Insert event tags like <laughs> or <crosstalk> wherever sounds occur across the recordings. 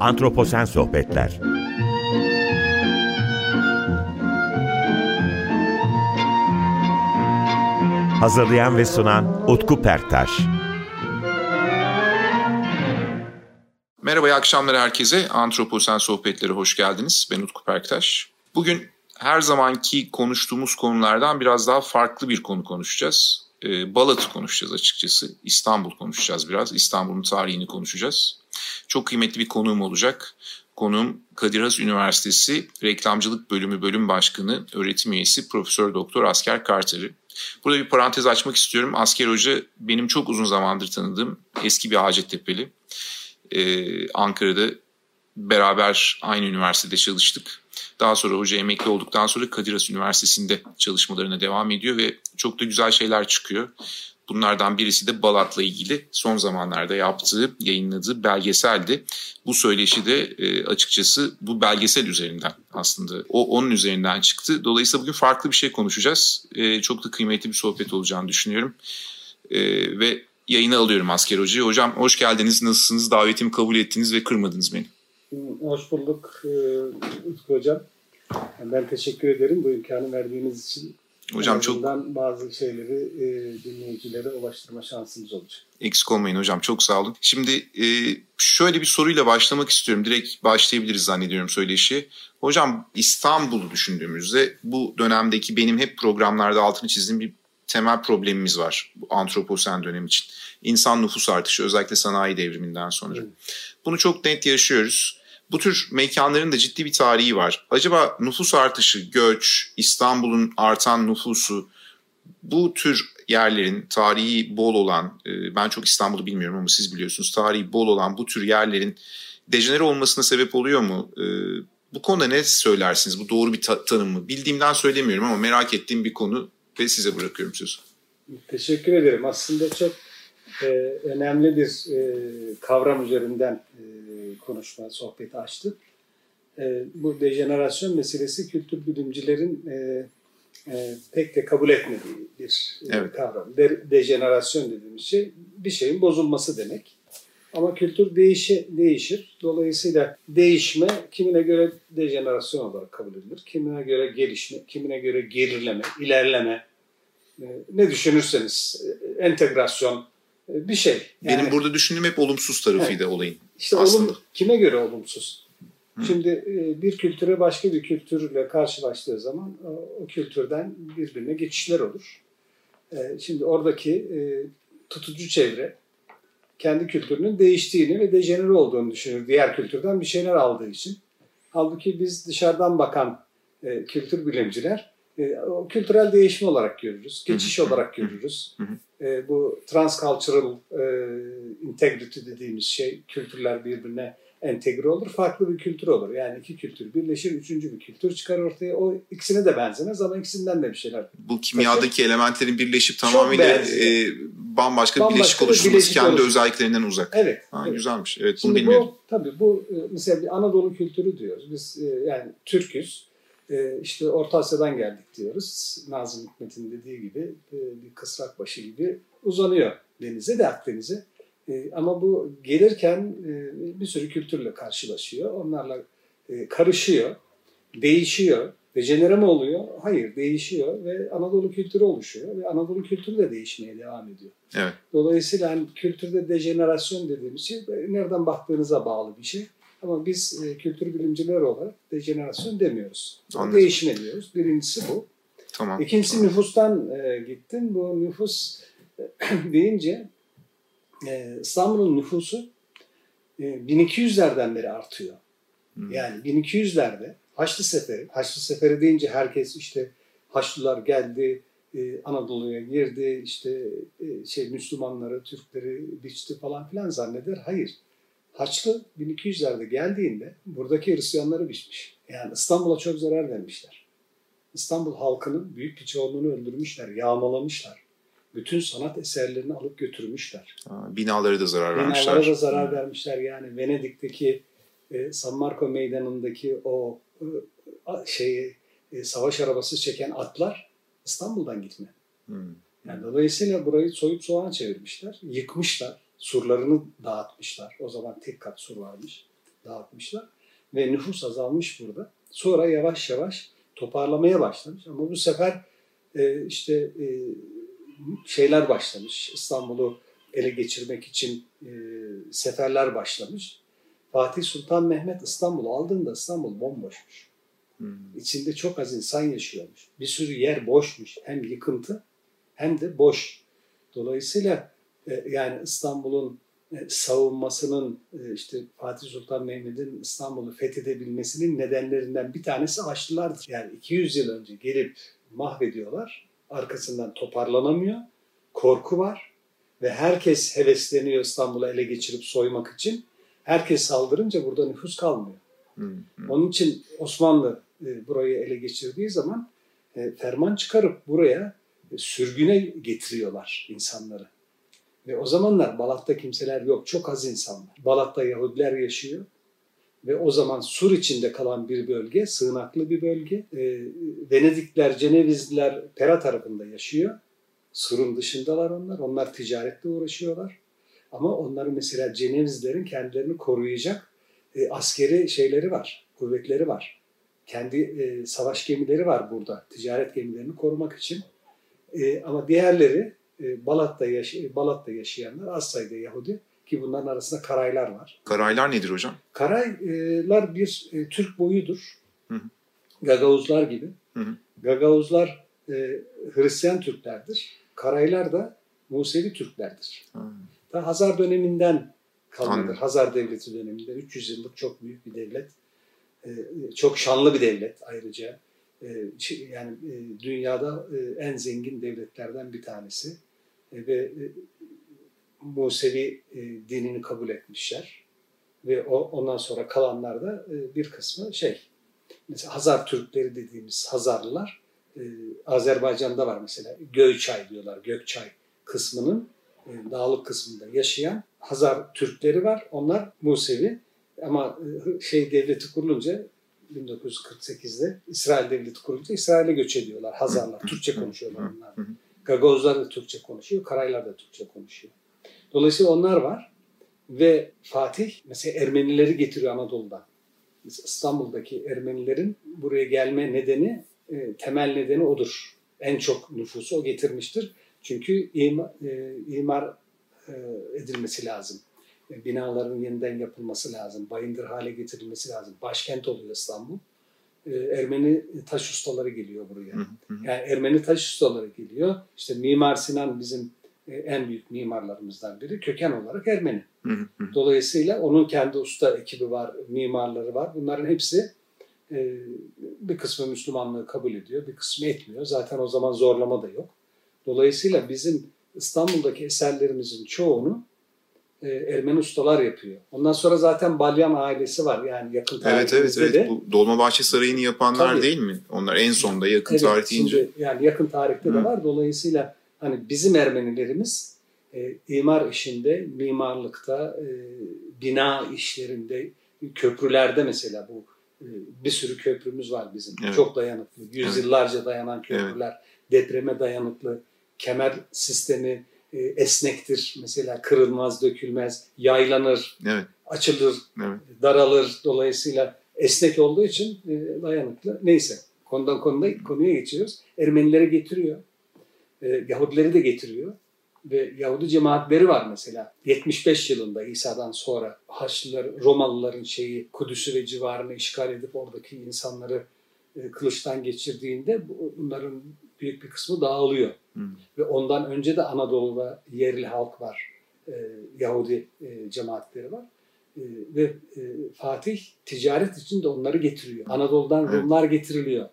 Antroposen Sohbetler Hazırlayan ve sunan Utku Perktaş Merhaba, iyi akşamlar herkese. Antroposen Sohbetleri hoş geldiniz. Ben Utku Perktaş. Bugün her zamanki konuştuğumuz konulardan biraz daha farklı bir konu konuşacağız. Ee, Balat'ı konuşacağız açıkçası. İstanbul konuşacağız biraz. İstanbul'un tarihini konuşacağız. Çok kıymetli bir konuğum olacak. Konuğum Kadir Has Üniversitesi Reklamcılık Bölümü Bölüm Başkanı, öğretim üyesi Profesör Doktor Asker Kartarı. Burada bir parantez açmak istiyorum. Asker Hoca benim çok uzun zamandır tanıdığım eski bir Hacettepe'li. Ee, Ankara'da beraber aynı üniversitede çalıştık. Daha sonra hoca emekli olduktan sonra Kadir Has Üniversitesi'nde çalışmalarına devam ediyor ve çok da güzel şeyler çıkıyor. Bunlardan birisi de Balat'la ilgili son zamanlarda yaptığı, yayınladığı belgeseldi. Bu söyleşi de e, açıkçası bu belgesel üzerinden aslında o onun üzerinden çıktı. Dolayısıyla bugün farklı bir şey konuşacağız. E, çok da kıymetli bir sohbet olacağını düşünüyorum. E, ve yayını alıyorum Asker Hoca'yı. Hocam hoş geldiniz, nasılsınız? Davetimi kabul ettiniz ve kırmadınız beni. Hoş bulduk Utku Hocam. Ben teşekkür ederim bu imkanı verdiğiniz için. Hocam çok bazı şeyleri e, dinleyicilere ulaştırma şansımız olacak. Eksik olmayın hocam çok sağ olun. Şimdi e, şöyle bir soruyla başlamak istiyorum. Direkt başlayabiliriz zannediyorum söyleşi. Hocam İstanbul'u düşündüğümüzde bu dönemdeki benim hep programlarda altını çizdiğim bir temel problemimiz var bu antroposen dönem için. İnsan nüfus artışı özellikle sanayi devriminden sonra. Evet. Bunu çok net yaşıyoruz. Bu tür mekanların da ciddi bir tarihi var. Acaba nüfus artışı, göç, İstanbul'un artan nüfusu bu tür yerlerin tarihi bol olan, e, ben çok İstanbul'u bilmiyorum ama siz biliyorsunuz, tarihi bol olan bu tür yerlerin dejenere olmasına sebep oluyor mu? E, bu konuda ne söylersiniz? Bu doğru bir tanım mı? Bildiğimden söylemiyorum ama merak ettiğim bir konu ve size bırakıyorum sözü. Teşekkür ederim. Aslında çok e, önemli bir e, kavram üzerinden e, konuşma, sohbeti açtık. E, bu dejenerasyon meselesi kültür bilimcilerin e, e, pek de kabul etmediği bir e, evet. kavram. De, dejenerasyon dediğimiz şey bir şeyin bozulması demek. Ama kültür değişi, değişir. Dolayısıyla değişme kimine göre dejenerasyon olarak kabul edilir. Kimine göre gelişme, kimine göre gerileme, ilerleme. E, ne düşünürseniz e, entegrasyon bir şey. Yani, Benim burada düşündüğüm hep olumsuz tarafıydı evet. olayın. İşte aslında. Olum, kime göre olumsuz? Hı. Şimdi e, bir kültüre başka bir kültürle karşılaştığı zaman o kültürden birbirine geçişler olur. E, şimdi oradaki tutucu çevre kendi kültürünün değiştiğini ve dejenere olduğunu düşünür diğer kültürden bir şeyler aldığı için. Halbuki biz dışarıdan bakan kültür bilimciler o kültürel değişim olarak görürüz, geçiş olarak görürüz. E, bu transcultural e, integrity dediğimiz şey, kültürler birbirine entegre olur, farklı bir kültür olur. Yani iki kültür birleşir, üçüncü bir kültür çıkar ortaya. O ikisine de benzemez ama ikisinden de bir şeyler. Bu kimyadaki Tabii. elementlerin birleşip tamamıyla e, bambaşka, bambaşka bileşik oluşturması bileşik kendi oluştur. özelliklerinden uzak. Evet. Ha, evet. Güzelmiş. Evet, Şimdi bunu bilmiyordum. Bu, tabii bu e, mesela bir Anadolu kültürü diyoruz. Biz e, yani Türküz e, işte Orta Asya'dan geldik diyoruz. Nazım Hikmet'in dediği gibi e, bir kısrak başı gibi uzanıyor denize de Akdeniz'e. E, ama bu gelirken e, bir sürü kültürle karşılaşıyor. Onlarla e, karışıyor, değişiyor. Dejenere mi oluyor? Hayır, değişiyor ve Anadolu kültürü oluşuyor ve Anadolu kültürü de değişmeye devam ediyor. Evet. Dolayısıyla hani kültürde dejenerasyon dediğimiz şey nereden baktığınıza bağlı bir şey. Ama biz e, kültür bilimcileri olarak dejenerasyon demiyoruz. Anladım. Değişim ediyoruz. Birincisi bu. Tamam. İkincisi tamam. nüfustan e, gittin. Bu nüfus <clears throat> deyince e, İstanbul'un nüfusu e, 1200'lerden beri artıyor. Hmm. Yani 1200'lerde Haçlı Seferi, Haçlı Seferi deyince herkes işte Haçlılar geldi, e, Anadolu'ya girdi, işte e, şey Müslümanları, Türkleri biçti falan filan zanneder. Hayır. Haçlı 1200'lerde geldiğinde buradaki Hristiyanları biçmiş. Yani İstanbul'a çok zarar vermişler. İstanbul halkının büyük bir çoğunluğunu öldürmüşler, yağmalamışlar. Bütün sanat eserlerini alıp götürmüşler. Ha, binaları da zarar Binalara vermişler. Binalara da zarar hmm. vermişler. Yani Venedik'teki e, San Marco meydanındaki o e, şeyi e, savaş arabası çeken atlar İstanbul'dan gitme. Hmm. Yani dolayısıyla burayı soyup soğana çevirmişler, yıkmışlar surlarını dağıtmışlar. O zaman tek kat sur varmış. dağıtmışlar. Ve nüfus azalmış burada. Sonra yavaş yavaş toparlamaya başlamış. Ama bu sefer e, işte e, şeyler başlamış. İstanbul'u ele geçirmek için e, seferler başlamış. Fatih Sultan Mehmet İstanbul'u aldığında İstanbul bomboşmuş. Hmm. İçinde çok az insan yaşıyormuş. Bir sürü yer boşmuş. Hem yıkıntı hem de boş. Dolayısıyla yani İstanbul'un e, savunmasının e, işte Fatih Sultan Mehmet'in İstanbul'u fethedebilmesinin nedenlerinden bir tanesi Haçlılardır. Yani 200 yıl önce gelip mahvediyorlar. Arkasından toparlanamıyor. Korku var. Ve herkes hevesleniyor İstanbul'u ele geçirip soymak için. Herkes saldırınca burada nüfus kalmıyor. Onun için Osmanlı burayı ele geçirdiği zaman ferman çıkarıp buraya sürgüne getiriyorlar insanları. Ve o zamanlar Balat'ta kimseler yok. Çok az insan var. Balat'ta Yahudiler yaşıyor. Ve o zaman Sur içinde kalan bir bölge, sığınaklı bir bölge. E, Venedikler, Cenevizliler Pera tarafında yaşıyor. Sur'un dışındalar onlar. Onlar ticaretle uğraşıyorlar. Ama onların mesela Cenevizlerin kendilerini koruyacak e, askeri şeyleri var, kuvvetleri var. Kendi e, savaş gemileri var burada, ticaret gemilerini korumak için. E, ama diğerleri Balat'ta, yaş- Balat'ta yaşayanlar az sayıda Yahudi ki bunların arasında Karaylar var. Karaylar nedir hocam? Karaylar bir e, Türk boyudur. Hı hı. Gagavuzlar gibi. Hı hı. Gagavuzlar e, Hristiyan Türklerdir. Karaylar da Musevi Türklerdir. Hı. Ta Hazar döneminden kalmadır. Hazar Devleti döneminde 300 yıllık çok büyük bir devlet. E, çok şanlı bir devlet ayrıca. E, yani e, dünyada e, en zengin devletlerden bir tanesi ve e, Musevi e, dinini kabul etmişler. Ve o, ondan sonra kalanlar da e, bir kısmı şey, mesela Hazar Türkleri dediğimiz Hazarlılar, e, Azerbaycan'da var mesela Göyçay diyorlar, Gökçay kısmının e, dağlık kısmında yaşayan Hazar Türkleri var. Onlar Musevi ama e, şey devleti kurulunca 1948'de İsrail devleti kurulunca İsrail'e göç ediyorlar Hazarlar. Türkçe konuşuyorlar onlar. Gagozlar da Türkçe konuşuyor, Karaylar da Türkçe konuşuyor. Dolayısıyla onlar var ve Fatih mesela Ermenileri getiriyor Anadolu'dan. Mesela İstanbul'daki Ermenilerin buraya gelme nedeni, e, temel nedeni odur. En çok nüfusu o getirmiştir. Çünkü e, imar e, edilmesi lazım. Binaların yeniden yapılması lazım. Bayındır hale getirilmesi lazım. Başkent oluyor İstanbul. E, Ermeni taş ustaları geliyor buraya. Yani Ermeni taş ustaları geliyor. İşte Mimar Sinan bizim e, en büyük mimarlarımızdan biri. Köken olarak Ermeni. Dolayısıyla onun kendi usta ekibi var, mimarları var. Bunların hepsi bir kısmı Müslümanlığı kabul ediyor, bir kısmı etmiyor. Zaten o zaman zorlama da yok. Dolayısıyla bizim İstanbul'daki eserlerimizin çoğunu e, Ermeni ustalar yapıyor. Ondan sonra zaten Balyan ailesi var yani yakın tarihte. Evet evet evet. Bu Dolmabahçe Sarayı'nı yapanlar Tabii. değil mi? Onlar en sonda yakın evet, tarih deyince. Yani yakın tarihte Hı. de var. Dolayısıyla hani bizim Ermenilerimiz e, imar işinde, mimarlıkta, e, bina işlerinde, köprülerde mesela bu e, bir sürü köprümüz var bizim. Evet. Çok dayanıklı. Yüzyıllarca evet. dayanan köprüler, evet. depreme dayanıklı, kemer sistemi, e, esnektir. Mesela kırılmaz, dökülmez, yaylanır, evet. açılır, evet. daralır. Dolayısıyla esnek olduğu için e, dayanıklı. Neyse konudan konuda, konuya geçiyoruz. Ermenileri getiriyor. E, Yahudileri de getiriyor. Ve Yahudi cemaatleri var mesela. 75 yılında İsa'dan sonra Haçlılar, Romalıların şeyi Kudüs'ü ve civarını işgal edip oradaki insanları e, kılıçtan geçirdiğinde bunların büyük bir kısmı dağılıyor. Hmm. Ve ondan önce de Anadolu'da yerli halk var. E, Yahudi e, cemaatleri var. E, ve e, Fatih ticaret için de onları getiriyor. Anadolu'dan evet. Rumlar getiriliyor.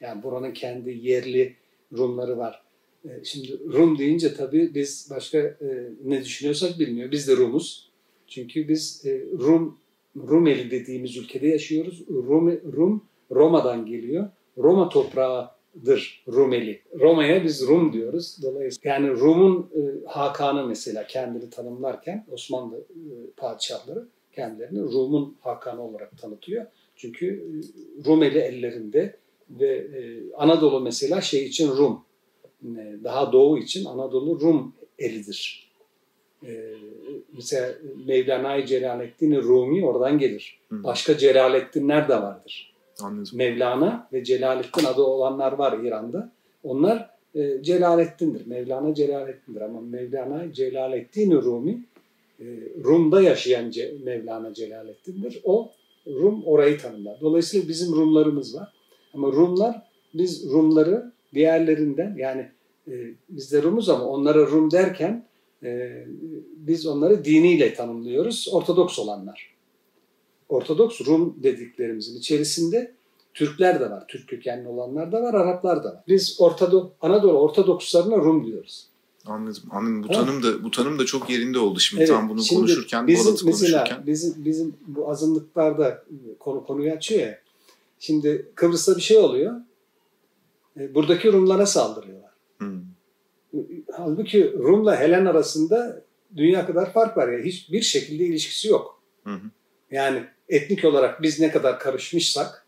Yani buranın kendi yerli Rumları var. E, şimdi Rum deyince tabii biz başka e, ne düşünüyorsak bilmiyor. Biz de Rumuz. Çünkü biz e, Rum Rumeli dediğimiz ülkede yaşıyoruz. Rum, Rum Roma'dan geliyor. Roma toprağı dır Rumeli. Roma'ya biz Rum diyoruz. Dolayısıyla yani Rum'un e, Hakan'ı mesela kendini tanımlarken Osmanlı e, padişahları kendilerini Rum'un Hakan'ı olarak tanıtıyor. Çünkü e, Rumeli ellerinde ve e, Anadolu mesela şey için Rum. E, daha doğu için Anadolu Rum elidir. E, mesela Mevlana Celaleddin Rumi oradan gelir. Başka Celaleddinler de vardır. Anladım. Mevlana ve Celaleddin adı olanlar var İran'da. Onlar e, Celaleddin'dir. Mevlana Celaleddin'dir ama Mevlana Celaleddin Rumi e, Rum'da yaşayan Ce- Mevlana Celaleddin'dir. O Rum orayı tanımlar. Dolayısıyla bizim Rumlarımız var. Ama Rumlar biz Rumları diğerlerinden yani e, biz de Rumuz ama onlara Rum derken e, biz onları diniyle tanımlıyoruz. Ortodoks olanlar. Ortodoks Rum dediklerimizin içerisinde Türkler de var. Türk kökenli olanlar da var, Araplar da var. Biz Ortado Anadolu Ortodokslarına Rum diyoruz. Anladım. Anladım. Bu tanım da bu tanım da çok yerinde oldu şimdi Evet, tam bunu şimdi konuşurken, bizim, Balat'ı mesela konuşurken. bizim bizim bu azınlıklarda konu konuyu açıyor ya. Şimdi Kıbrıs'ta bir şey oluyor. E, Buradaki Rumlara saldırıyorlar. Hmm. Halbuki Rum'la Helen arasında dünya kadar fark var ya. Hiçbir şekilde ilişkisi yok. Hı hı. Yani etnik olarak biz ne kadar karışmışsak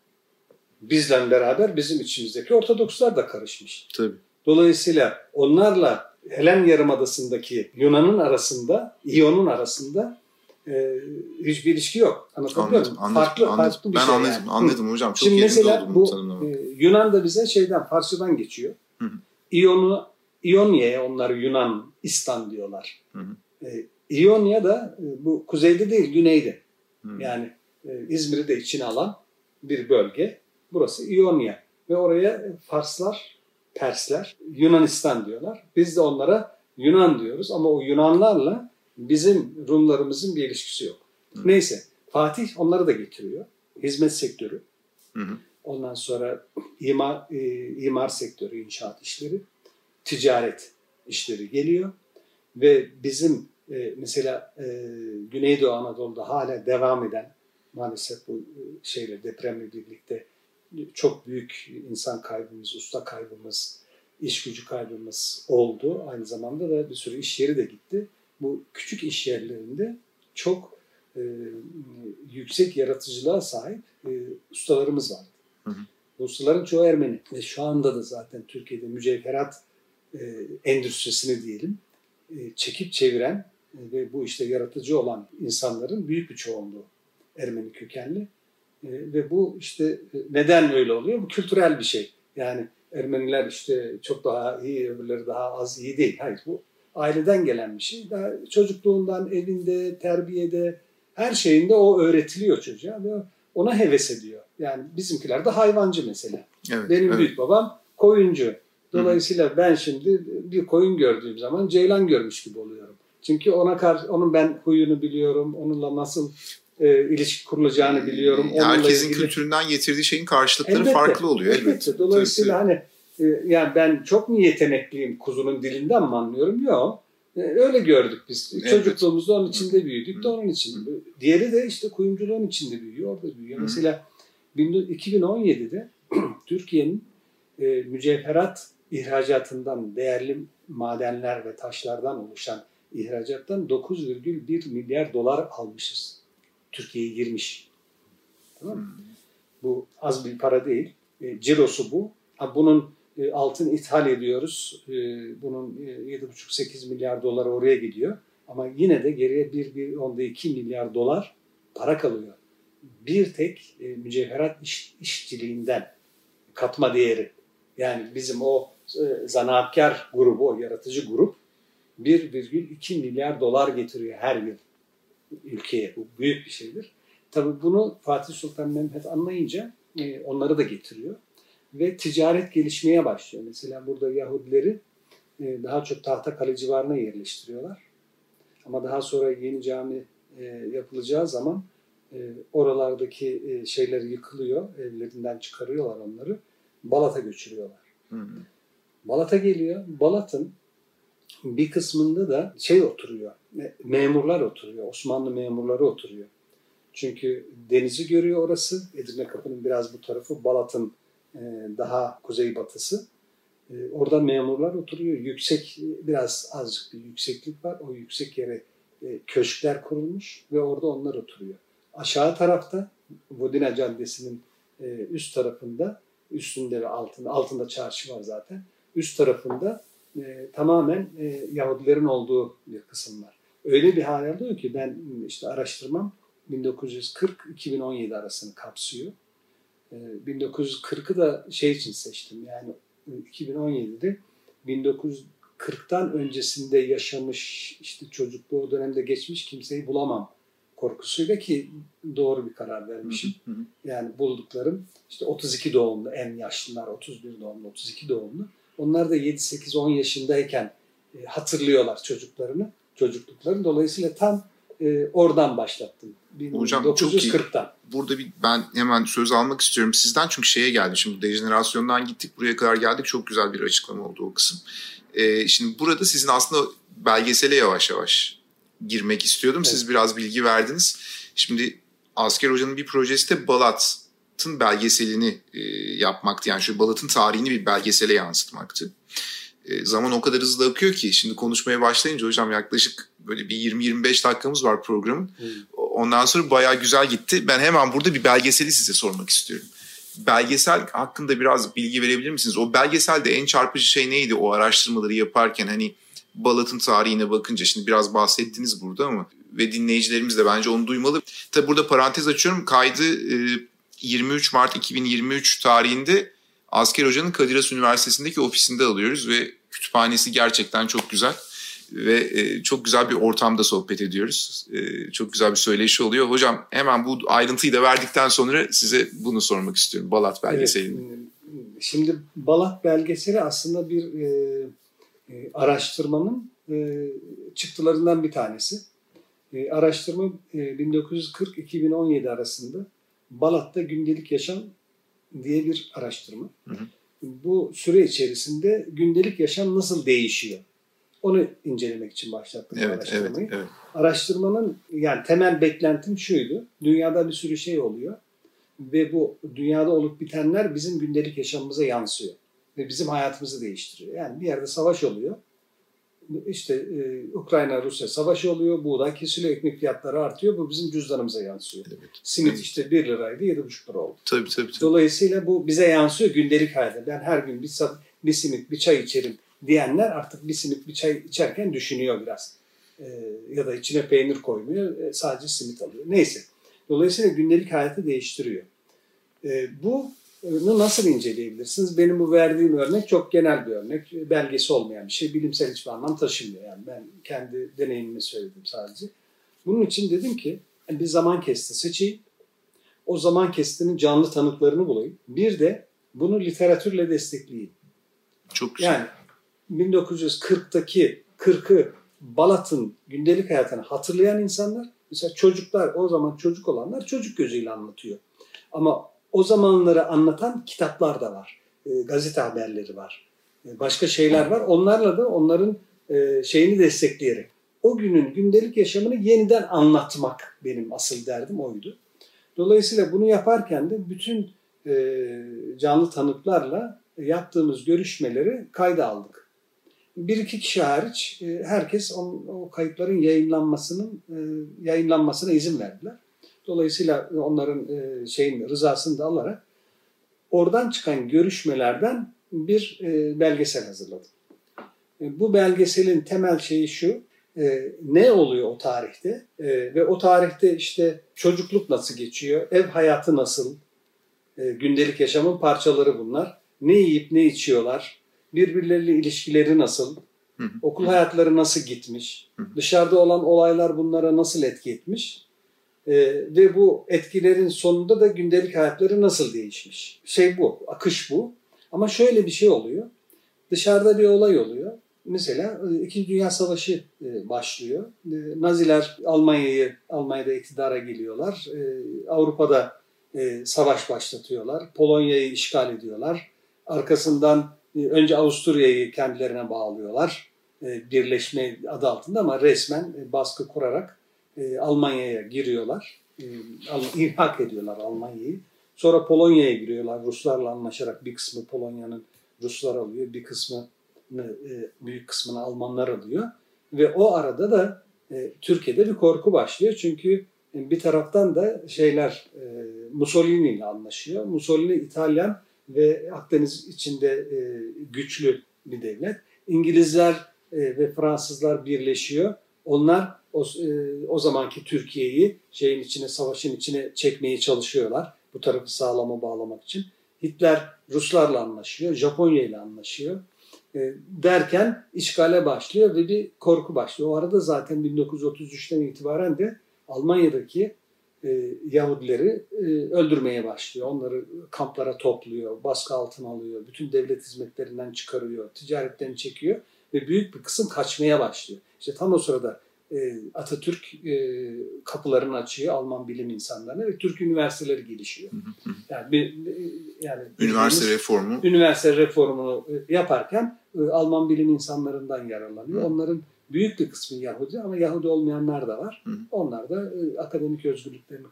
bizle beraber bizim içimizdeki Ortodokslar da karışmış. Tabii. Dolayısıyla onlarla Helen Yarımadası'ndaki Yunan'ın arasında, İyon'un arasında e, hiçbir ilişki yok. Anlatabiliyor Anladım. muyum? Anladım. Farklı, anladım. farklı bir ben şey anladım. yani. Hı. Anladım hocam. Çok Şimdi mesela bu e, Yunan da bize şeyden Farsçadan geçiyor. Hı hı. İyon'u İonya'ya onlar Yunan İstan diyorlar. Hı hı. E, İonya da e, bu kuzeyde değil güneyde. Hmm. Yani İzmir'i de içine alan bir bölge. Burası İonya. Ve oraya Farslar, Persler, Yunanistan diyorlar. Biz de onlara Yunan diyoruz ama o Yunanlarla bizim Rumlarımızın bir ilişkisi yok. Hı. Neyse Fatih onları da getiriyor. Hizmet sektörü. Hı hı. Ondan sonra imar, e, imar sektörü, inşaat işleri, ticaret işleri geliyor. Ve bizim e, mesela e, Güneydoğu Anadolu'da hala devam eden maalesef bu e, şeyle depremle birlikte çok büyük insan kaybımız, usta kaybımız, iş gücü kaybımız oldu. Aynı zamanda da bir sürü iş yeri de gitti. Bu küçük iş yerlerinde çok e, yüksek yaratıcılığa sahip e, ustalarımız vardı. Hı hı. Bu ustaların çoğu Ermeni. Ve şu anda da zaten Türkiye'de mücevherat e, endüstrisini diyelim e, çekip çeviren e, ve bu işte yaratıcı olan insanların büyük bir çoğunluğu Ermeni kökenli. E, ve bu işte e, neden öyle oluyor? Bu kültürel bir şey. Yani Ermeniler işte çok daha iyi, öbürleri daha az iyi değil. Hayır bu aileden gelen bir şey. Daha çocukluğundan, evinde, terbiyede, her şeyinde o öğretiliyor çocuğa ve ona heves ediyor. Yani bizimkiler de hayvancı mesela. Evet. Benim evet. büyük babam koyuncu. Dolayısıyla ben şimdi bir koyun gördüğüm zaman ceylan görmüş gibi oluyorum. Çünkü ona karşı onun ben huyunu biliyorum. Onunla nasıl e, ilişki kurulacağını biliyorum. Onunla Herkesin ilgili- kültüründen getirdiği şeyin karşılıkları Elbette, farklı oluyor elbette. Elbette. Dolayısıyla hani e, yani ben çok mu yetenekliyim kuzunun dilinden mi anlıyorum? Yok. E, öyle gördük biz. Evet. Çocukluğumuzda onun içinde büyüdük de onun için. Diğeri de işte kuyumculuğun içinde büyüyor, orada büyüyor. Hı. Mesela 2017'de <clears throat> Türkiye'nin e, mücevherat ihracatından, değerli madenler ve taşlardan oluşan ihracattan 9,1 milyar dolar almışız. Türkiye'ye girmiş. Tamam mı? Bu az bir para değil. E, cirosu bu. Ha, bunun e, altın ithal ediyoruz. E, bunun e, 7,5-8 milyar dolar oraya gidiyor. Ama yine de geriye 1, 1 onda 2 milyar dolar para kalıyor. Bir tek e, mücevherat iş, işçiliğinden katma değeri. Yani bizim o e, zanaatkar grubu, o yaratıcı grup 1,2 milyar dolar getiriyor her yıl ülkeye. Bu büyük bir şeydir. Tabii bunu Fatih Sultan Mehmet anlayınca e, onları da getiriyor. Ve ticaret gelişmeye başlıyor. Mesela burada Yahudileri e, daha çok Tahtakale civarına yerleştiriyorlar. Ama daha sonra yeni cami e, yapılacağı zaman e, oralardaki e, şeyler yıkılıyor. Evlerinden çıkarıyorlar onları. Balat'a göçürüyorlar. Hı hı. Balat'a geliyor. Balat'ın bir kısmında da şey oturuyor. me- Memurlar oturuyor. Osmanlı memurları oturuyor. Çünkü denizi görüyor orası. Edirne Kapı'nın biraz bu tarafı. Balat'ın e, daha kuzeybatısı. E, orada memurlar oturuyor. Yüksek, biraz azıcık bir yükseklik var. O yüksek yere e, köşkler kurulmuş ve orada onlar oturuyor. Aşağı tarafta Vodina Caddesi'nin üst tarafında, üstünde ve altında, altında çarşı var zaten. Üst tarafında e, tamamen e, Yahudilerin olduğu bir kısım var. öyle bir hal alıyor ki ben işte araştırmam 1940-2017 arasını kapsıyor. 1940'ı da şey için seçtim yani 2017'de 1940'tan öncesinde yaşamış işte çocukluğu o dönemde geçmiş kimseyi bulamam korkusuyla ki doğru bir karar vermişim. Hı hı. Yani bulduklarım işte 32 doğumlu en yaşlılar 31 doğumlu 32 doğumlu. Onlar da 7-8-10 yaşındayken e, hatırlıyorlar çocuklarını, çocukluklarını. Dolayısıyla tam e, oradan başlattım. Hocam 1940'tan. çok iyi. Burada bir ben hemen söz almak istiyorum sizden çünkü şeye geldim. Şimdi dejenerasyondan gittik buraya kadar geldik. Çok güzel bir açıklama oldu o kısım. Ee, şimdi burada sizin aslında belgesele yavaş yavaş girmek istiyordum. Evet. Siz biraz bilgi verdiniz. Şimdi Asker Hoca'nın bir projesi de Balat'ın belgeselini e, yapmaktı. Yani şu Balat'ın tarihini bir belgesele yansıtmaktı. E, zaman o kadar hızlı akıyor ki şimdi konuşmaya başlayınca hocam yaklaşık böyle bir 20-25 dakikamız var programın. Hmm. Ondan sonra bayağı güzel gitti. Ben hemen burada bir belgeseli size sormak istiyorum. Belgesel hakkında biraz bilgi verebilir misiniz? O belgeselde en çarpıcı şey neydi o araştırmaları yaparken hani Balat'ın tarihine bakınca şimdi biraz bahsettiniz burada ama ve dinleyicilerimiz de bence onu duymalı. Tabi burada parantez açıyorum. Kaydı 23 Mart 2023 tarihinde Asker Hoca'nın Kadir Has Üniversitesi'ndeki ofisinde alıyoruz ve kütüphanesi gerçekten çok güzel ve e, çok güzel bir ortamda sohbet ediyoruz. E, çok güzel bir söyleşi oluyor. Hocam hemen bu ayrıntıyı da verdikten sonra size bunu sormak istiyorum. Balat belgeselini. Evet, şimdi Balat belgeseli aslında bir e, e, araştırmanın e, çıktılarından bir tanesi. E, araştırma e, 1940-2017 arasında Balat'ta gündelik yaşam diye bir araştırma. Hı hı. Bu süre içerisinde gündelik yaşam nasıl değişiyor? Onu incelemek için başlattım evet, araştırmayı. Evet, evet. Araştırmanın yani temel beklentim şuydu. Dünyada bir sürü şey oluyor ve bu dünyada olup bitenler bizim gündelik yaşamımıza yansıyor ve bizim hayatımızı değiştiriyor. Yani bir yerde savaş oluyor. İşte e, Ukrayna-Rusya savaşı oluyor. Buğday kesiliyor, ekmek fiyatları artıyor. Bu bizim cüzdanımıza yansıyor. Evet. Simit evet. işte 1 liraydı 7,5 lira oldu. Tabii, tabii, tabii. Dolayısıyla bu bize yansıyor gündelik hayatta. Ben her gün bir, bir simit, bir çay içerim diyenler artık bir simit, bir çay içerken düşünüyor biraz. E, ya da içine peynir koymuyor. E, sadece simit alıyor. Neyse. Dolayısıyla gündelik hayatı değiştiriyor. E, bu nasıl inceleyebilirsiniz? Benim bu verdiğim örnek çok genel bir örnek. Belgesi olmayan bir şey. Bilimsel hiçbir anlam taşımıyor. Yani ben kendi deneyimimi söyledim sadece. Bunun için dedim ki bir zaman kesti seçeyim. O zaman kestinin canlı tanıklarını bulayım. Bir de bunu literatürle destekleyeyim. Çok güzel. Yani 1940'taki 40'ı Balat'ın gündelik hayatını hatırlayan insanlar mesela çocuklar o zaman çocuk olanlar çocuk gözüyle anlatıyor. Ama o zamanları anlatan kitaplar da var. E, gazete haberleri var. E, başka şeyler var. Onlarla da onların e, şeyini destekleyerek o günün gündelik yaşamını yeniden anlatmak benim asıl derdim oydu. Dolayısıyla bunu yaparken de bütün e, canlı tanıklarla yaptığımız görüşmeleri kayda aldık. Bir iki kişi hariç e, herkes o kayıtların yayınlanmasının e, yayınlanmasına izin verdiler. Dolayısıyla onların e, şeyin rızasını da alarak oradan çıkan görüşmelerden bir e, belgesel hazırladım. E, bu belgeselin temel şeyi şu, ne oluyor o tarihte? Ve o tarihte işte çocukluk nasıl geçiyor, ev hayatı nasıl, gündelik yaşamın parçaları bunlar. Ne yiyip ne içiyorlar, birbirleriyle ilişkileri nasıl, okul hayatları nasıl gitmiş, dışarıda olan olaylar bunlara nasıl etki etmiş e, ve bu etkilerin sonunda da gündelik hayatları nasıl değişmiş? Şey bu, akış bu. Ama şöyle bir şey oluyor. Dışarıda bir olay oluyor. Mesela e, İkinci Dünya Savaşı e, başlıyor. E, Naziler Almanya'yı Almanya'da iktidara geliyorlar. Avrupa'da savaş başlatıyorlar. Polonya'yı işgal ediyorlar. Arkasından önce Avusturya'yı kendilerine bağlıyorlar. Birleşme adı altında ama resmen baskı kurarak e, Almanya'ya giriyorlar. E, ilhak ediyorlar Almanya'yı. Sonra Polonya'ya giriyorlar. Ruslarla anlaşarak bir kısmı Polonya'nın Ruslar alıyor. Bir kısmı e, büyük kısmını Almanlar alıyor. Ve o arada da e, Türkiye'de bir korku başlıyor. Çünkü e, bir taraftan da şeyler e, Mussolini ile anlaşıyor. Mussolini İtalyan ve Akdeniz içinde e, güçlü bir devlet. İngilizler e, ve Fransızlar birleşiyor Onlar o, e, o zamanki Türkiye'yi şeyin içine, savaşın içine çekmeye çalışıyorlar. Bu tarafı sağlama bağlamak için. Hitler Ruslarla anlaşıyor, Japonya ile anlaşıyor. E, derken işgale başlıyor ve bir korku başlıyor. O arada zaten 1933'ten itibaren de Almanya'daki e, Yahudileri e, öldürmeye başlıyor. Onları kamplara topluyor, baskı altına alıyor, bütün devlet hizmetlerinden çıkarıyor, ticaretten çekiyor ve büyük bir kısım kaçmaya başlıyor. İşte tam o sırada e, Atatürk e, kapılarını açıyor Alman bilim insanlarına ve Türk üniversiteleri gelişiyor. Yani bir yani üniversite reformu üniversite reformunu e, yaparken e, Alman bilim insanlarından yararlanıyor. Hı. Onların büyük bir kısmı Yahudi ama Yahudi olmayanlar da var. Hı. Onlar da e, akademik özgürlüklerini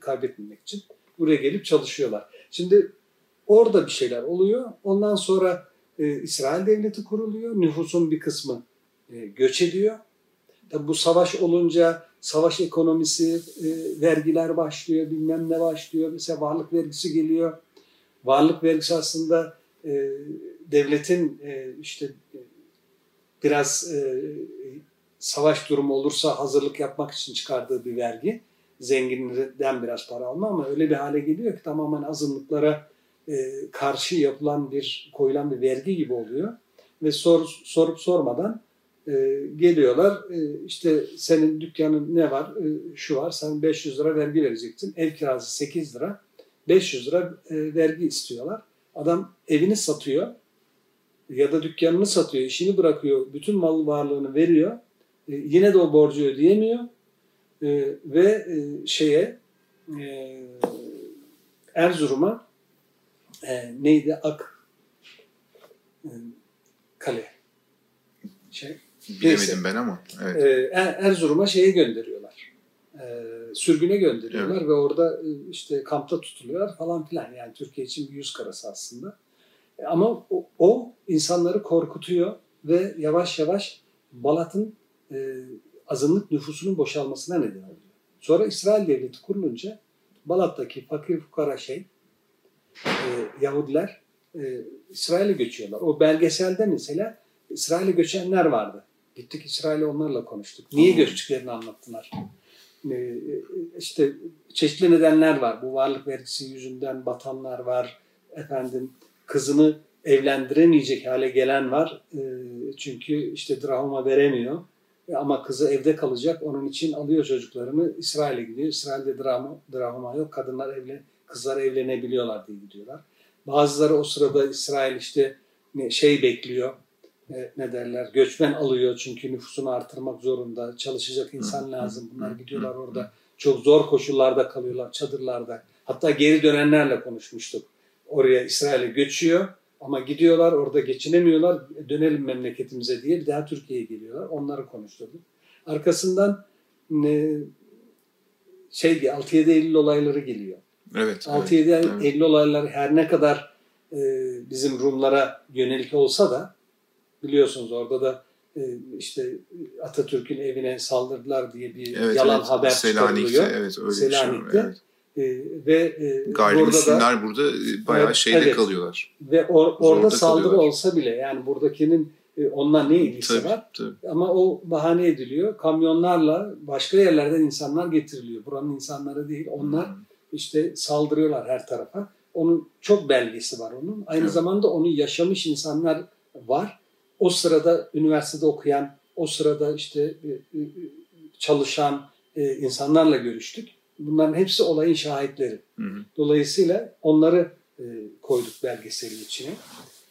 kaybetmemek için buraya gelip çalışıyorlar. Şimdi orada bir şeyler oluyor. Ondan sonra e, İsrail devleti kuruluyor. Nüfusun bir kısmı e, göç ediyor. Tabi bu savaş olunca savaş ekonomisi, e, vergiler başlıyor, bilmem ne başlıyor. Mesela varlık vergisi geliyor. Varlık vergisi aslında e, devletin e, işte e, biraz e, savaş durumu olursa hazırlık yapmak için çıkardığı bir vergi. Zenginden biraz para alma ama öyle bir hale geliyor ki tamamen azınlıklara karşı yapılan bir koyulan bir vergi gibi oluyor. Ve sor, sorup sormadan e, geliyorlar. E, işte senin dükkanın ne var? E, şu var. Sen 500 lira vergi vereceksin. Ev kirası 8 lira. 500 lira e, vergi istiyorlar. Adam evini satıyor ya da dükkanını satıyor, işini bırakıyor, bütün mal varlığını veriyor. E, yine de o borcu ödeyemiyor. E, ve e, şeye e, Erzurum'a e, neydi? Ak e, kale. Şey, Bilemedim neyse. ben ama. Evet. E, Erzurum'a şeye gönderiyorlar. E, sürgüne gönderiyorlar evet. ve orada e, işte kampta tutuluyorlar falan filan. Yani Türkiye için bir yüz karası aslında. Ama o, o insanları korkutuyor ve yavaş yavaş Balat'ın e, azınlık nüfusunun boşalmasına neden oluyor. Sonra İsrail devleti kurulunca Balat'taki fakir fukara şey e, Yahudiler e, İsrail'e göçüyorlar. O belgeselde mesela İsrail'e göçenler vardı. Gittik İsrail'e onlarla konuştuk. Niye göçtüklerini anlattılar. E, işte çeşitli nedenler var. Bu varlık vergisi yüzünden batanlar var. Efendim kızını evlendiremeyecek hale gelen var. E, çünkü işte drahma veremiyor. E, ama kızı evde kalacak. Onun için alıyor çocuklarını İsrail'e gidiyor. İsrail'de drama, drama yok. Kadınlar evlen, kızlar evlenebiliyorlar diye gidiyorlar. Bazıları o sırada İsrail işte şey bekliyor. E, ne derler? Göçmen alıyor çünkü nüfusunu artırmak zorunda. Çalışacak insan lazım. Bunlar gidiyorlar orada. Çok zor koşullarda kalıyorlar, çadırlarda. Hatta geri dönenlerle konuşmuştuk oraya İsrail'e göçüyor ama gidiyorlar orada geçinemiyorlar dönelim memleketimize diye bir daha Türkiye'ye geliyorlar. Onları konuşturduk. Arkasından e, şey 6-7 Eylül olayları geliyor. Evet. 6-7 evet, evet. olayları her ne kadar e, bizim Rumlara yönelik olsa da biliyorsunuz orada da e, işte Atatürk'ün evine saldırdılar diye bir evet, yalan evet. haber Selanik'te, çıkarılıyor. Evet, öyle Selanik'te. Şey var, evet. E, ve e, Gayrimüslimler burada, da, burada bayağı evet, şeyde evet. kalıyorlar. Ve or, orada saldırı kalıyorlar. olsa bile yani buradakinin e, onunla ne ilgisi tabii, var? Tabii. Ama o bahane ediliyor. Kamyonlarla başka yerlerden insanlar getiriliyor. Buranın insanları değil. Onlar hmm. İşte saldırıyorlar her tarafa. Onun çok belgesi var onun. Aynı evet. zamanda onu yaşamış insanlar var. O sırada üniversitede okuyan, o sırada işte e, e, çalışan insanlarla görüştük Bunların hepsi olayın şahitleri. Hı hı. Dolayısıyla onları e, koyduk belgeselin içine.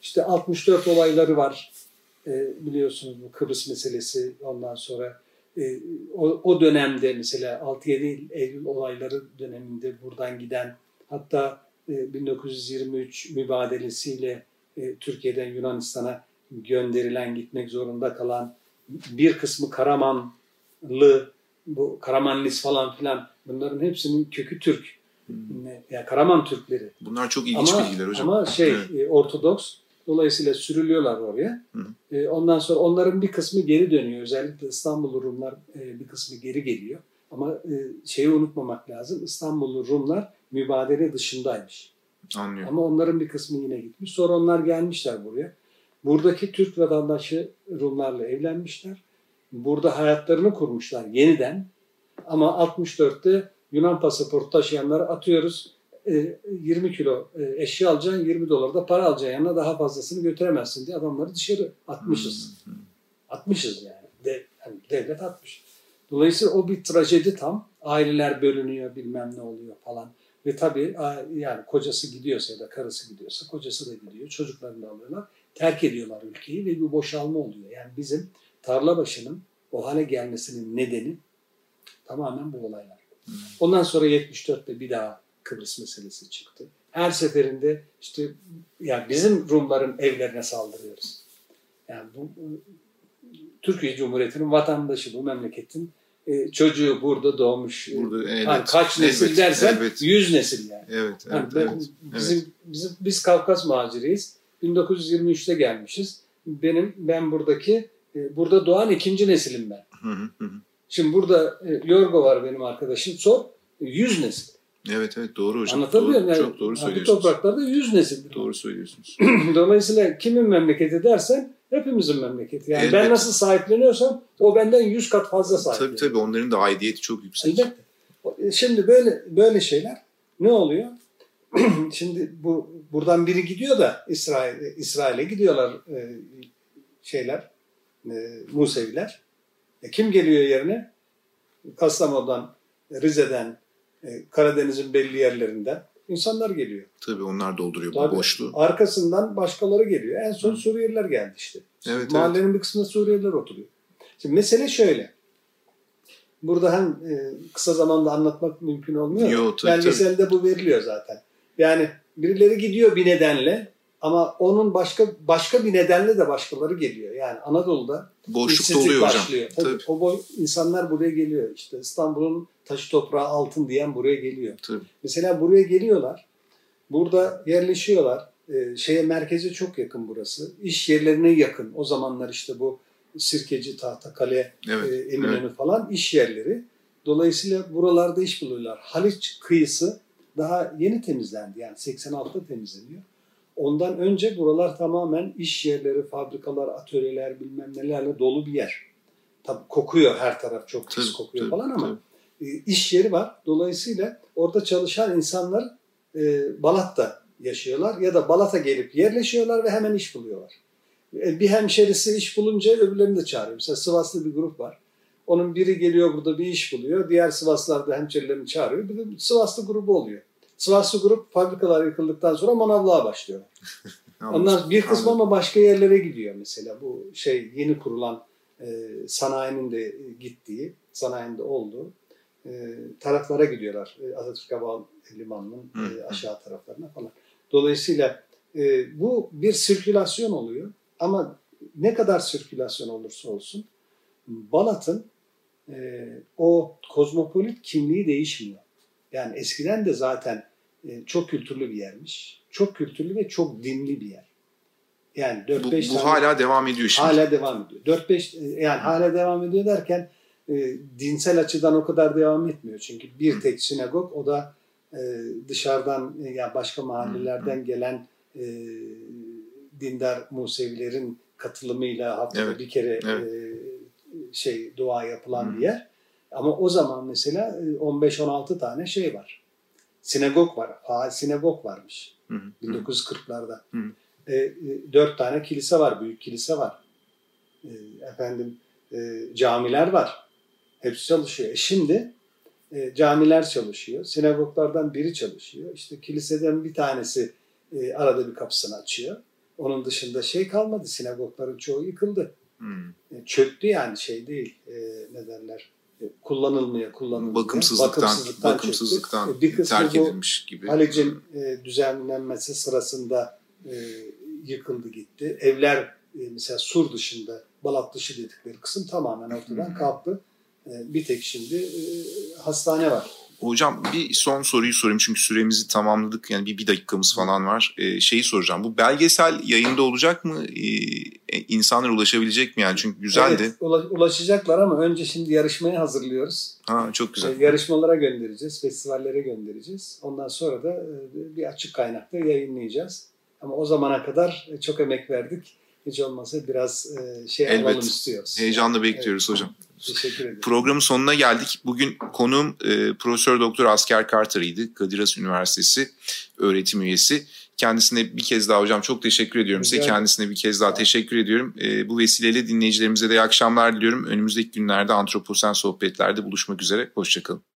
İşte 64 olayları var. E, biliyorsunuz bu Kıbrıs meselesi ondan sonra e, o, o dönemde mesela 6-7 Eylül olayları döneminde buradan giden hatta e, 1923 mübadelesiyle e, Türkiye'den Yunanistan'a gönderilen gitmek zorunda kalan bir kısmı Karamanlı bu Karamanlis falan filan bunların hepsinin kökü Türk. Hmm. Yani Karaman Türkleri. Bunlar çok ilginç ama, bilgiler hocam. Ama şey evet. E, Ortodoks dolayısıyla sürülüyorlar oraya. Hı. E, ondan sonra onların bir kısmı geri dönüyor. Özellikle İstanbullu Rumlar e, bir kısmı geri geliyor. Ama şeyi unutmamak lazım. İstanbullu Rumlar mübadele dışındaymış. Anlıyorum. Ama onların bir kısmı yine gitmiş. Sonra onlar gelmişler buraya. Buradaki Türk vatandaşı Rumlarla evlenmişler burada hayatlarını kurmuşlar yeniden. Ama 64'te Yunan pasaportu taşıyanları atıyoruz. E, 20 kilo e, eşya alacaksın, 20 dolar da para alacaksın yanına daha fazlasını götüremezsin diye adamları dışarı atmışız. Atmışız yani. De, hani devlet atmış. Dolayısıyla o bir trajedi tam. Aileler bölünüyor bilmem ne oluyor falan. Ve tabii yani kocası gidiyorsa ya da karısı gidiyorsa kocası da gidiyor. Çocuklarını da alıyorlar. Terk ediyorlar ülkeyi ve bir boşalma oluyor. Yani bizim tarla başının o hale gelmesinin nedeni tamamen bu olaylar. Ondan sonra 74'te bir daha Kıbrıs meselesi çıktı. Her seferinde işte yani bizim Rumların evlerine saldırıyoruz. Yani bu Türkiye Cumhuriyeti'nin vatandaşı bu memleketin e, çocuğu burada doğmuş. Burada evet. Hani kaç nesil elbet, dersen elbet. 100 nesil yani. Evet, Yani evet, ben- evet. bizim, bizim biz Kafkas muhaciriyiz. 1923'te gelmişiz. Benim ben buradaki e, burada doğan ikinci nesilim ben. Hı hı, hı hı. Şimdi burada e, Yorgo var benim arkadaşım. Sor 100 nesil. Evet, evet doğru hocam. Anlatabiliyor muyum? Yani, çok doğru Bu söylüyorsunuz. topraklarda 100 nesil. Doğru söylüyorsunuz. <clears throat> Dolayısıyla kimin memleketi dersen hepimizin memleketi. Yani ben Elbet. nasıl sahipleniyorsam o benden 100 kat fazla tabii sahipleniyor. tabii onların da aidiyeti çok yüksek. Elbette. E, Şimdi böyle böyle şeyler ne oluyor? <clears throat> Şimdi bu buradan biri gidiyor da İsrail İsrail'e gidiyorlar e, şeyler e, Museviler. E, kim geliyor yerine? Kastamonu'dan, Rize'den, e, Karadeniz'in belli yerlerinden insanlar geliyor. Tabii onlar dolduruyor bu Tabii. boşluğu. Arkasından başkaları geliyor. En son Hı. Suriyeliler geldi işte. Evet, Mahallenin bir kısmında Suriyeliler oturuyor. Şimdi mesele şöyle. Burada hem e, kısa zamanda anlatmak mümkün olmuyor. Yo, tabii, Belgeselde bu veriliyor zaten. Yani birileri gidiyor bir nedenle ama onun başka başka bir nedenle de başkaları geliyor. Yani Anadolu'da Boşluk doluyor hocam. başlıyor. Tabii, Tabii. O boy, insanlar buraya geliyor. İşte İstanbul'un taşı toprağı altın diyen buraya geliyor. Tabii. Mesela buraya geliyorlar. Burada yerleşiyorlar. Ee, şeye merkeze çok yakın burası. İş yerlerine yakın. O zamanlar işte bu Sirkeci, Tahtakale, Evet. e, evet. Eminönü falan iş yerleri. Dolayısıyla buralarda iş buluyorlar. Haliç kıyısı daha yeni temizlendi. Yani 86'da temizleniyor. Ondan önce buralar tamamen iş yerleri, fabrikalar, atölyeler bilmem nelerle dolu bir yer. Tabii kokuyor her taraf çok pis kokuyor tabii, falan ama tabii. E, iş yeri var. Dolayısıyla orada çalışan insanlar e, Balat'ta yaşıyorlar ya da Balat'a gelip yerleşiyorlar ve hemen iş buluyorlar. E, bir hemşerisi iş bulunca öbürlerini de çağırıyor. Mesela Sivaslı bir grup var. Onun biri geliyor burada bir iş buluyor. Diğer Sivaslılar da hemşerilerini çağırıyor. Bir de Sivaslı grubu oluyor. Sivaslı grup fabrikalar yıkıldıktan sonra manavlığa başlıyor. <laughs> Ondan bir kısmı ama başka yerlere gidiyor mesela. Bu şey yeni kurulan e, sanayinin de gittiği, sanayinin de olduğu e, taraflara gidiyorlar. E, Atatürk Hava Limanı'nın e, aşağı taraflarına falan. Dolayısıyla e, bu bir sirkülasyon oluyor. Ama ne kadar sirkülasyon olursa olsun Balat'ın e, o kozmopolit kimliği değişmiyor. Yani eskiden de zaten e, çok kültürlü bir yermiş. Çok kültürlü ve çok dinli bir yer. Yani Bu, 4-5 bu tane hala devam ediyor şimdi. hala devam ediyor. 4-5 e, yani hala devam ediyor derken e, dinsel açıdan o kadar devam etmiyor. Çünkü bir tek sinagog o da e, dışarıdan e, ya başka mahallelerden gelen e, dindar Musevilerin katılımıyla haftada Evet, bir kere evet. e, şey dua yapılan Hı. bir yer. Ama o zaman mesela e, 15-16 tane şey var. Sinagog var. Faal sinagog varmış. Hı hı, hı. 1940'larda. Hı. E, e, dört tane kilise var, büyük kilise var. E, efendim e, camiler var. Hepsi çalışıyor. E şimdi e, camiler çalışıyor. Sinagoglardan biri çalışıyor. İşte kiliseden bir tanesi e, arada bir kapısını açıyor. Onun dışında şey kalmadı. Sinagogların çoğu yıkıldı. Hı. E, çöktü yani şey değil. E, ne derler? E, kullanılmaya, kullanılmaya. Bakımsızlıktan, Bakımsızlıktan, bakımsızlıktan, çöktü. E, bir kısmı terk edilmiş gibi. Halic'in e, düzenlenmesi sırasında e, yıkıldı gitti. Evler e, mesela Sur dışında, Balat dışı dedikleri kısım tamamen ortadan Hı. kalktı. E, bir tek şimdi e, hastane var. Hocam bir son soruyu sorayım çünkü süremizi tamamladık. Yani bir, bir dakikamız falan var. Ee, şeyi soracağım. Bu belgesel yayında olacak mı? Ee, insanlar ulaşabilecek mi yani? Çünkü güzeldi. Evet, ula- ulaşacaklar ama önce şimdi yarışmaya hazırlıyoruz. Ha, çok güzel. E, yarışmalara göndereceğiz, festivallere göndereceğiz. Ondan sonra da e, bir açık kaynakta yayınlayacağız. Ama o zamana kadar çok emek verdik. Hiç olmazsa biraz e, şey Elbet. alalım istiyoruz. Heyecanla bekliyoruz Evet. hocam. Teşekkür ederim. Programın sonuna geldik. Bugün konuğum e, Profesör Doktor Asker Carter'ıydı. Kadir Has Üniversitesi öğretim üyesi. Kendisine bir kez daha hocam çok teşekkür ediyorum size. Rica ederim. Kendisine bir kez daha teşekkür ediyorum. E, bu vesileyle dinleyicilerimize de iyi akşamlar diliyorum. Önümüzdeki günlerde Antroposen sohbetlerde buluşmak üzere. Hoşçakalın.